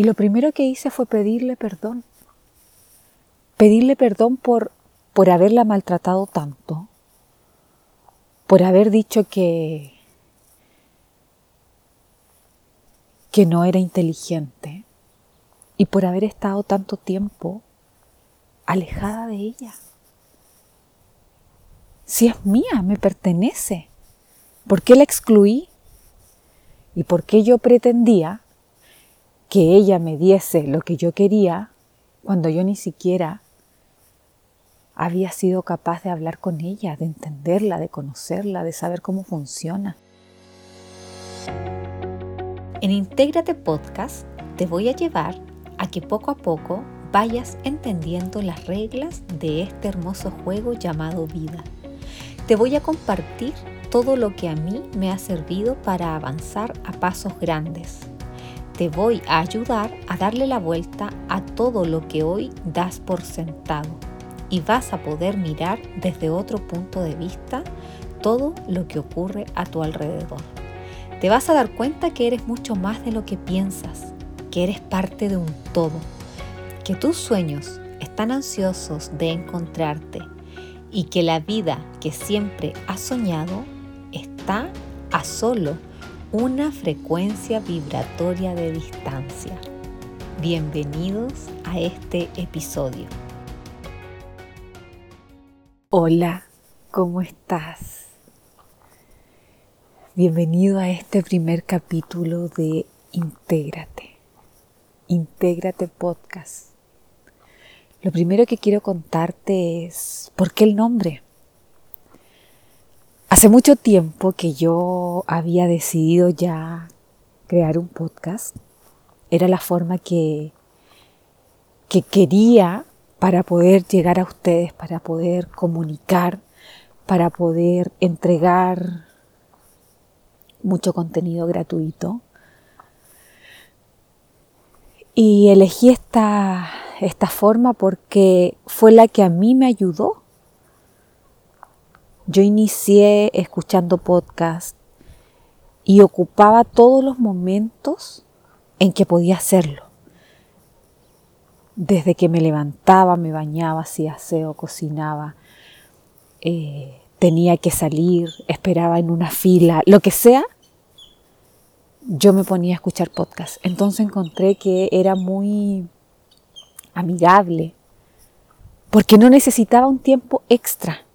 Y lo primero que hice fue pedirle perdón. Pedirle perdón por, por haberla maltratado tanto, por haber dicho que, que no era inteligente y por haber estado tanto tiempo alejada de ella. Si es mía, me pertenece. ¿Por qué la excluí? ¿Y por qué yo pretendía que ella me diese lo que yo quería cuando yo ni siquiera había sido capaz de hablar con ella, de entenderla, de conocerla, de saber cómo funciona? En Intégrate Podcast te voy a llevar a que poco a poco vayas entendiendo las reglas de este hermoso juego llamado vida. Te voy a compartir todo lo que a mí me ha servido para avanzar a pasos grandes. Te voy a ayudar a darle la vuelta a todo lo que hoy das por sentado y vas a poder mirar desde otro punto de vista todo lo que ocurre a tu alrededor. Te vas a dar cuenta que eres mucho más de lo que piensas, que eres parte de un todo, que tus sueños están ansiosos de encontrarte y que la vida que siempre has soñado está a solo una frecuencia vibratoria de distancia. Bienvenidos a este episodio. Hola, ¿cómo estás? Bienvenido a este primer capítulo de Intégrate. Intégrate Podcast. Lo primero que quiero contarte es por qué el nombre. Hace mucho tiempo que yo había decidido ya crear un podcast. Era la forma que, que quería para poder llegar a ustedes, para poder comunicar, para poder entregar mucho contenido gratuito. Y elegí esta, esta forma porque fue la que a mí me ayudó. Yo inicié escuchando podcast y ocupaba todos los momentos en que podía hacerlo. Desde que me levantaba, me bañaba, hacía aseo, cocinaba, eh, tenía que salir, esperaba en una fila, lo que sea, yo me ponía a escuchar podcast. Entonces encontré que era muy amigable, porque no necesitaba un tiempo extra.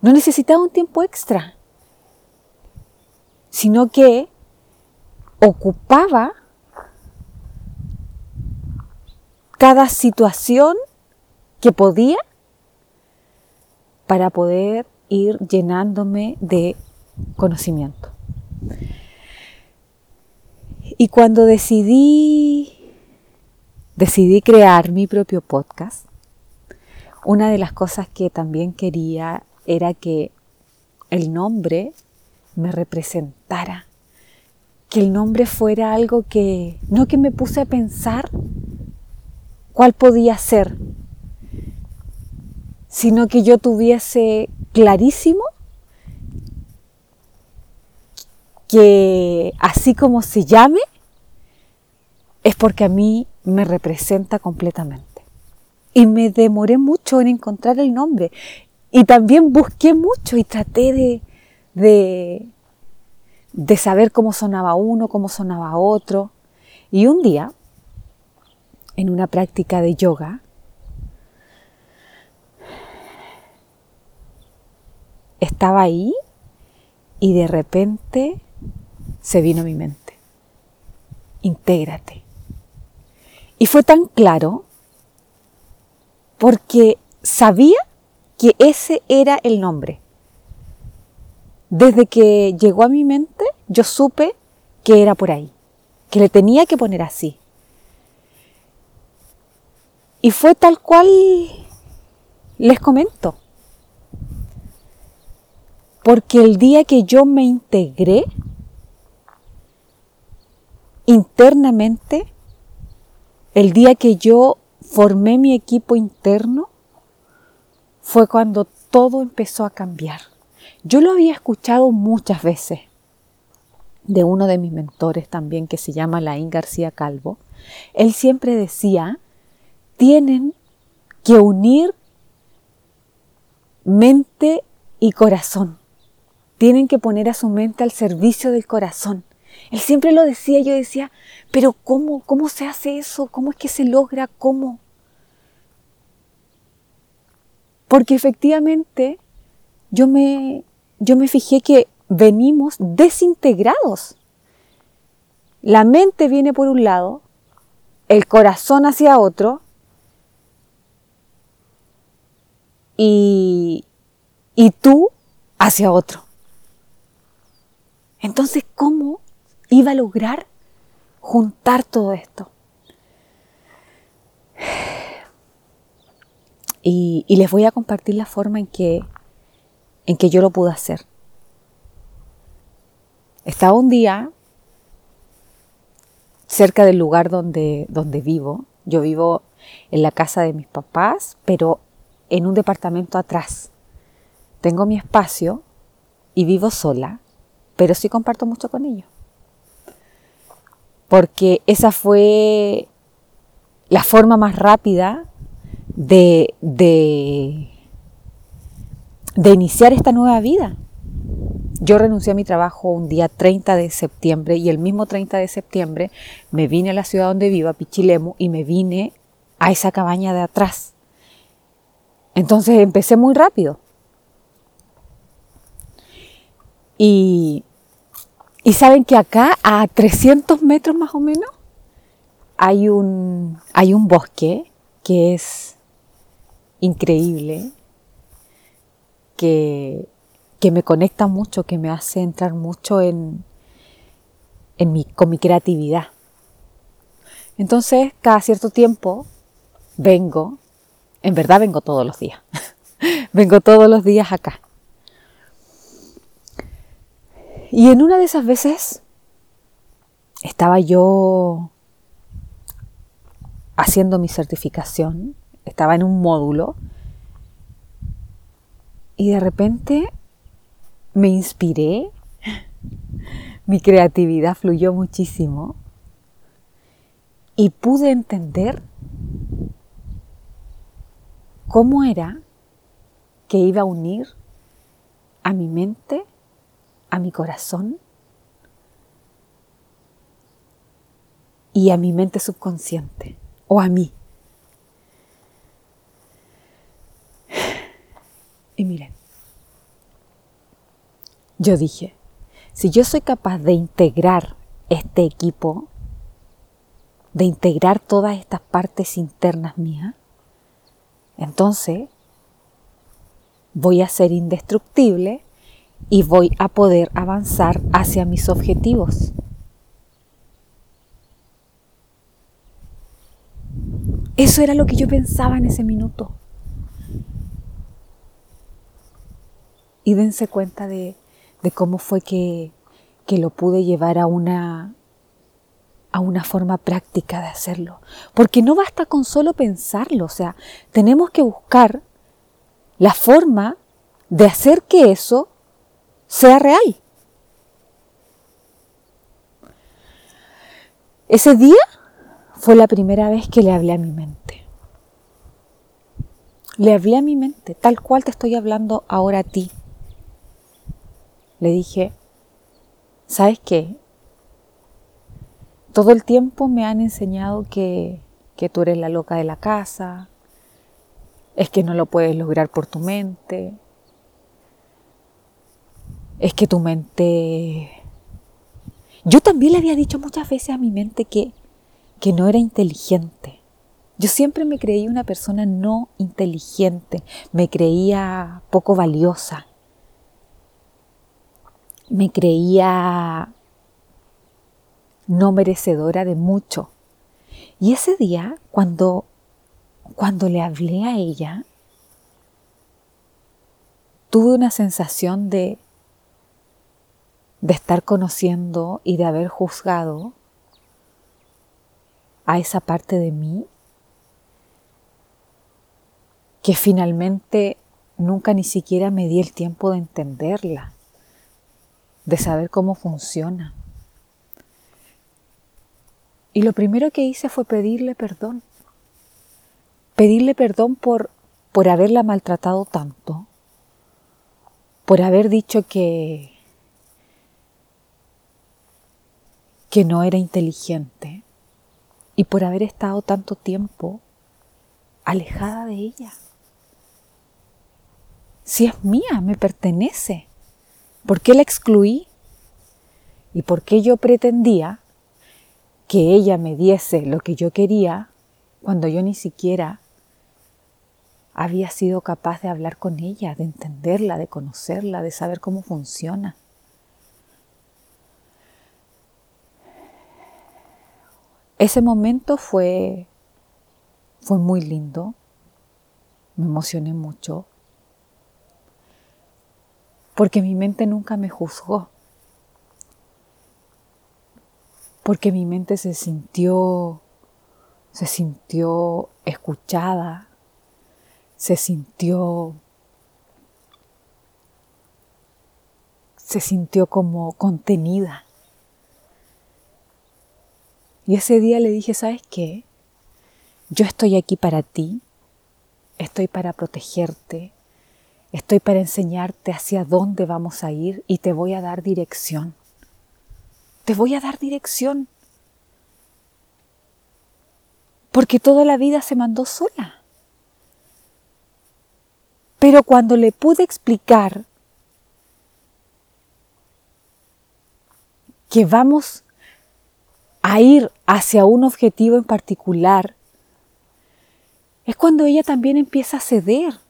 No necesitaba un tiempo extra, sino que ocupaba cada situación que podía para poder ir llenándome de conocimiento. Y cuando decidí, decidí crear mi propio podcast, una de las cosas que también quería era que el nombre me representara, que el nombre fuera algo que, no que me puse a pensar cuál podía ser, sino que yo tuviese clarísimo que así como se llame, es porque a mí me representa completamente. Y me demoré mucho en encontrar el nombre. Y también busqué mucho y traté de, de, de saber cómo sonaba uno, cómo sonaba otro. Y un día, en una práctica de yoga, estaba ahí y de repente se vino a mi mente. Intégrate. Y fue tan claro porque sabía que ese era el nombre. Desde que llegó a mi mente, yo supe que era por ahí, que le tenía que poner así. Y fue tal cual les comento. Porque el día que yo me integré, internamente, el día que yo formé mi equipo interno, fue cuando todo empezó a cambiar. Yo lo había escuchado muchas veces de uno de mis mentores también que se llama Laín García Calvo, él siempre decía, tienen que unir mente y corazón. Tienen que poner a su mente al servicio del corazón. Él siempre lo decía, yo decía, pero ¿cómo? ¿Cómo se hace eso? ¿Cómo es que se logra? ¿Cómo? Porque efectivamente yo me, yo me fijé que venimos desintegrados. La mente viene por un lado, el corazón hacia otro y, y tú hacia otro. Entonces, ¿cómo iba a lograr juntar todo esto? Y, les voy a compartir la forma en que, en que yo lo pude hacer. Estaba un día cerca del lugar donde, donde vivo. Yo vivo en la casa de mis papás, pero en un departamento atrás. Tengo mi espacio y vivo sola, pero sí comparto mucho con ellos. Porque esa fue la forma más rápida de, de, de iniciar esta nueva vida. Yo renuncié a mi trabajo un día 30 de septiembre y el mismo 30 de septiembre me vine a la ciudad donde vivo, a Pichilemu, y me vine a esa cabaña de atrás. Entonces empecé muy rápido. Y, y saben que acá a 300 metros más o menos hay un, hay un bosque que es increíble, que que me conecta mucho, que me hace entrar mucho en, en mi, con mi creatividad. Entonces, cada cierto tiempo vengo, en verdad vengo todos los días, vengo todos los días acá. Y en una de esas veces estaba yo haciendo mi certificación, estaba en un módulo y de repente me inspiré, mi creatividad fluyó muchísimo y pude entender cómo era que iba a unir a mi mente, a mi corazón y a mi mente subconsciente o a mí. Y miren, yo dije, si yo soy capaz de integrar este equipo, de integrar todas estas partes internas mías, entonces voy a ser indestructible y voy a poder avanzar hacia mis objetivos. Eso era lo que yo pensaba en ese minuto. Y dense cuenta de de cómo fue que, que lo pude llevar a una, a una forma práctica de hacerlo. Porque no basta con solo pensarlo, o sea, tenemos que buscar la forma de hacer que eso sea real. Ese día fue la primera vez que le hablé a mi mente. Le hablé a mi mente, tal cual te estoy hablando ahora a ti le dije, ¿sabes qué? Todo el tiempo me han enseñado que, que tú eres la loca de la casa, es que no lo puedes lograr por tu mente, es que tu mente... Yo también le había dicho muchas veces a mi mente que, que no era inteligente. Yo siempre me creí una persona no inteligente, me creía poco valiosa me creía no merecedora de mucho. Y ese día, cuando, cuando le hablé a ella, tuve una sensación de, de estar conociendo y de haber juzgado a esa parte de mí que finalmente nunca ni siquiera me di el tiempo de entenderla de saber cómo funciona. Y lo primero que hice fue pedirle perdón. Pedirle perdón por, por haberla maltratado tanto, por haber dicho que, que no era inteligente y por haber estado tanto tiempo alejada de ella. Si es mía, me pertenece. ¿Por qué la excluí? ¿Y por qué yo pretendía que ella me diese lo que yo quería cuando yo ni siquiera había sido capaz de hablar con ella, de entenderla, de conocerla, de saber cómo funciona? Ese momento fue, fue muy lindo, me emocioné mucho, porque mi mente nunca me juzgó, porque mi mente se sintió, se sintió escuchada, se sintió, se sintió como contenida. Y ese día le dije, ¿sabes qué? Yo estoy aquí para ti, estoy para protegerte, estoy para enseñarte hacia dónde vamos a ir y te voy a dar dirección. Te voy a dar dirección. Porque toda la vida se mandó sola. Pero cuando le pude explicar que vamos a ir hacia un objetivo en particular, es cuando ella también empieza a ceder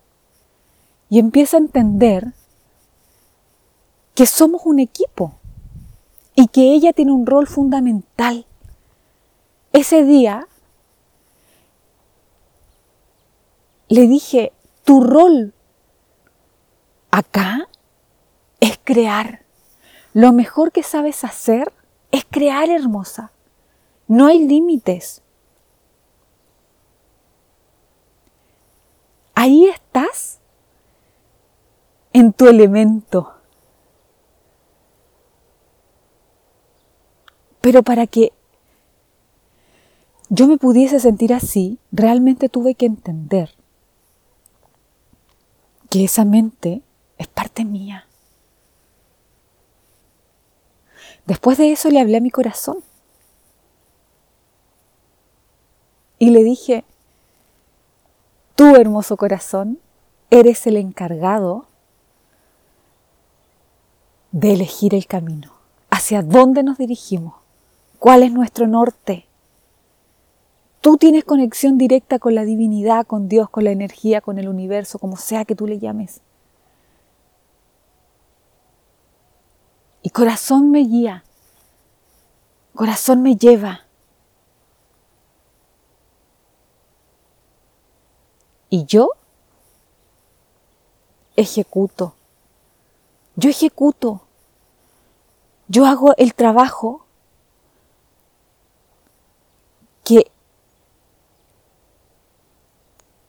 y empieza a entender que somos un equipo y que ella tiene un rol fundamental. Ese día le dije, tu rol acá es crear. Lo mejor que sabes hacer es crear hermosa. No hay límites. Ahí estás en tu elemento. Pero para que yo me pudiese sentir así, realmente tuve que entender que esa mente es parte mía. Después de eso le hablé a mi corazón. y le dije, tú hermoso corazón, eres el encargado de elegir el camino, hacia dónde nos dirigimos, cuál es nuestro norte. Tú tienes conexión directa con la divinidad, con Dios, con la energía, con el universo, como sea que tú le llames. Y corazón me guía, corazón me lleva. Y yo ejecuto. Yo ejecuto. Yo hago el trabajo que,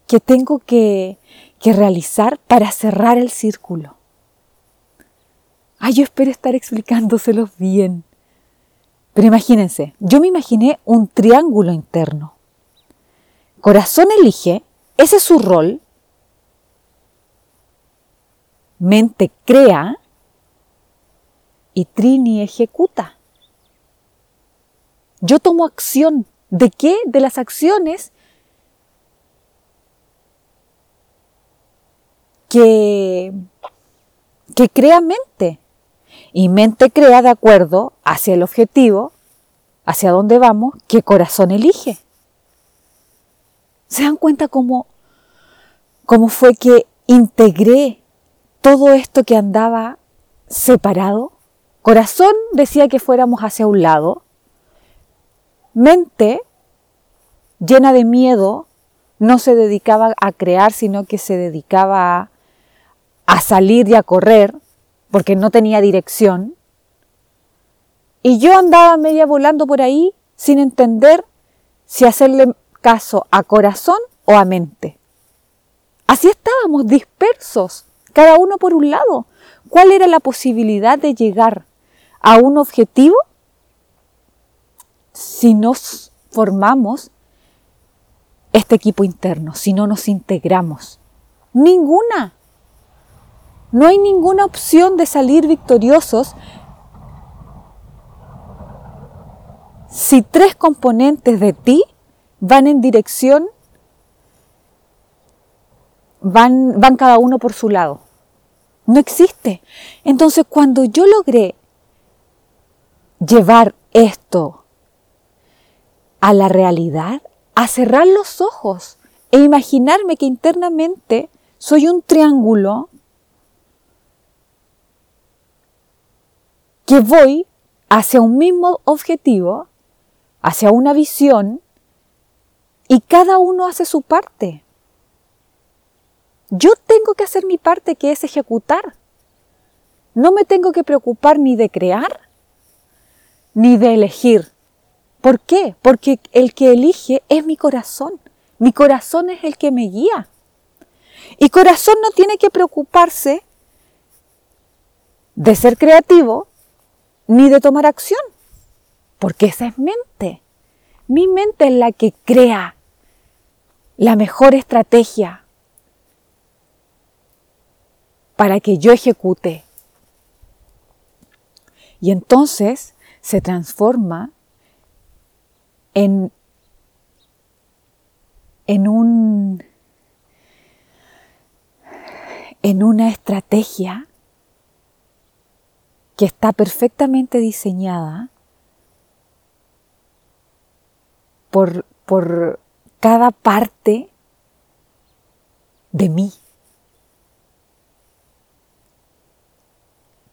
que tengo que, que realizar para cerrar el círculo. Ay, yo espero estar explicándoselos bien. Pero imagínense, yo me imaginé un triángulo interno. Corazón elige, ese es su rol. Mente crea y Trini ejecuta. Yo tomo acción. ¿De qué? De las acciones que, que crea mente. Y mente crea de acuerdo hacia el objetivo, hacia dónde vamos, que corazón elige. ¿Se dan cuenta cómo, cómo fue que integré todo esto que andaba separado? Corazón decía que fuéramos hacia un lado. Mente, llena de miedo, no se dedicaba a crear, sino que se dedicaba a, salir y a correr, porque no tenía dirección. Y yo andaba media volando por ahí sin entender si hacerle caso a corazón o a mente. Así estábamos dispersos, cada uno por un lado. ¿Cuál era la posibilidad de llegar a un objetivo si nos formamos este equipo interno, si no nos integramos? Ninguna. No hay ninguna opción de salir victoriosos si tres componentes de ti van en dirección, van, van cada uno por su lado. No existe. Entonces, cuando yo logré llevar esto a la realidad, a cerrar los ojos e imaginarme que internamente soy un triángulo que voy hacia un mismo objetivo, hacia una visión, y cada uno hace su parte. Yo tengo que hacer mi parte que es ejecutar. No me tengo que preocupar ni de crear ni de elegir. ¿Por qué? Porque el que elige es mi corazón. Mi corazón es el que me guía. Y corazón no tiene que preocuparse de ser creativo ni de tomar acción, porque esa es mente. Mi mente es la que crea la mejor estrategia para que yo ejecute. Y entonces se transforma en, en, un, en una estrategia que está perfectamente diseñada por, por cada parte de mí.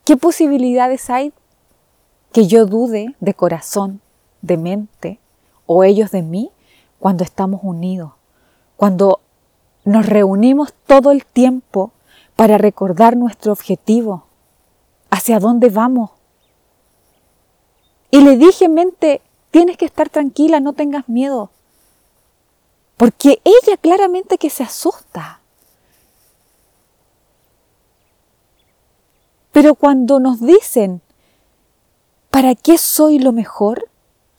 ¿Qué posibilidades hay que yo dude de corazón, de mente, o ellos de mí, cuando estamos unidos, cuando nos reunimos todo el tiempo para recordar nuestro objetivo, hacia dónde vamos. Y le dije, mente, tienes que estar tranquila, no tengas miedo, porque ella claramente que se asusta. Pero cuando nos dicen, ¿Para qué soy lo mejor?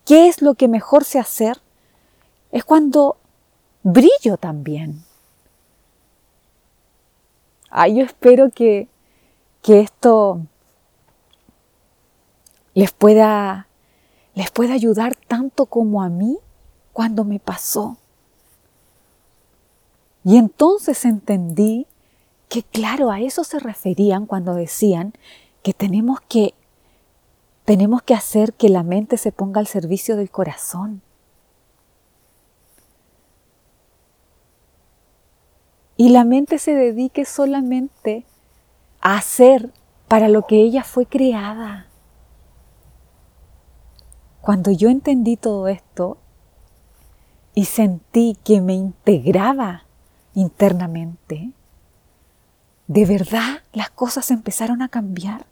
¿Qué es lo que mejor sé hacer? Es cuando brillo también. Ay, yo espero que, que esto les pueda, les pueda ayudar tanto como a mí cuando me pasó. Y entonces entendí que claro, a eso se referían cuando decían que tenemos que tenemos que hacer que la mente se ponga al servicio del corazón. Y la mente se dedique solamente a hacer para lo que ella fue creada. Cuando yo entendí todo esto y sentí que me integraba internamente, de verdad las cosas empezaron a cambiar.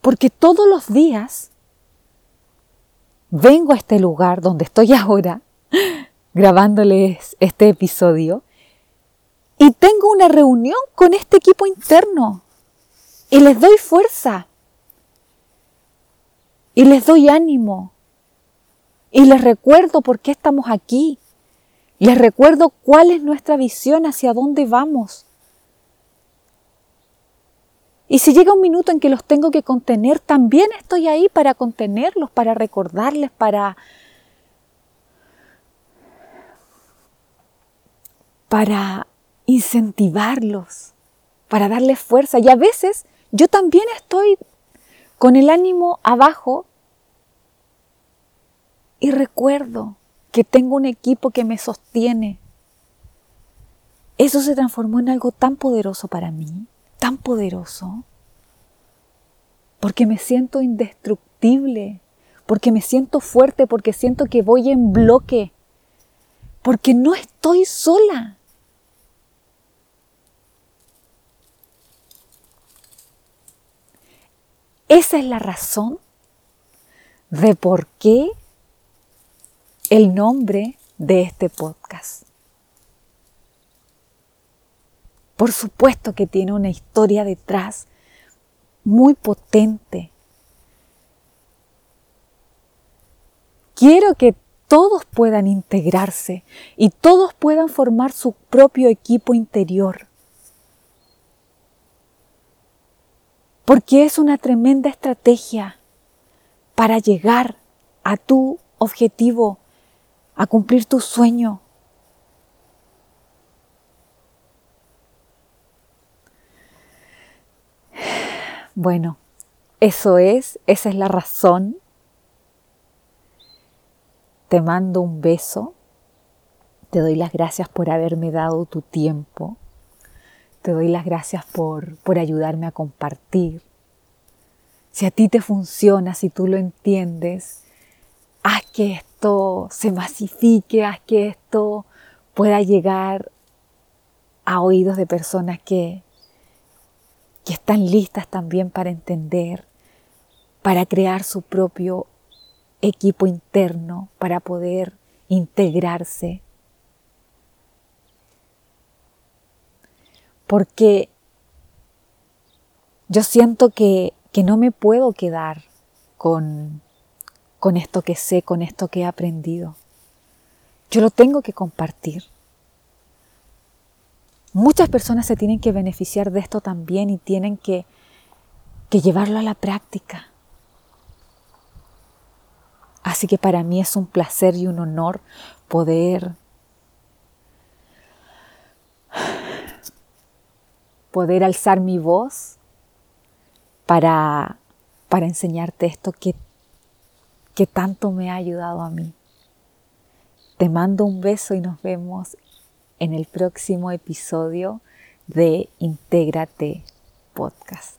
Porque todos los días vengo a este lugar donde estoy ahora grabándoles este episodio y tengo una reunión con este equipo interno y les doy fuerza y les doy ánimo y les recuerdo por qué estamos aquí. Les recuerdo cuál es nuestra visión, hacia dónde vamos. Y si llega un minuto en que los tengo que contener, también estoy ahí para contenerlos, para recordarles, para para incentivarlos, para darles fuerza. Y a veces yo también estoy con el ánimo abajo y recuerdo que tengo un equipo que me sostiene. Eso se transformó en algo tan poderoso para mí tan poderoso, porque me siento indestructible, porque me siento fuerte, porque siento que voy en bloque, porque no estoy sola. Esa es la razón de por qué el nombre de este podcast. Por supuesto que tiene una historia detrás muy potente. quiero que todos puedan integrarse y todos puedan formar su propio equipo interior. Porque es una tremenda estrategia para llegar a tu objetivo, a cumplir tu sueño. Bueno, eso es, esa es la razón. Te mando un beso. Te doy las gracias por haberme dado tu tiempo. Te doy las gracias por, por ayudarme a compartir. Si a ti te funciona, si tú lo entiendes, haz que esto se masifique, haz que esto pueda llegar a oídos de personas que, que están listas también para entender, para crear su propio equipo interno, para poder integrarse. Porque yo siento que, que no me puedo quedar con, con esto que sé, con esto que he aprendido. Yo lo tengo que compartir. Muchas personas se tienen que beneficiar de esto también y tienen que, llevarlo a la práctica. Así que para mí es un placer y un honor poder poder alzar mi voz para, para enseñarte esto que, que tanto me ha ayudado a mí. Te mando un beso y nos vemos en el próximo episodio de Intégrate Podcast.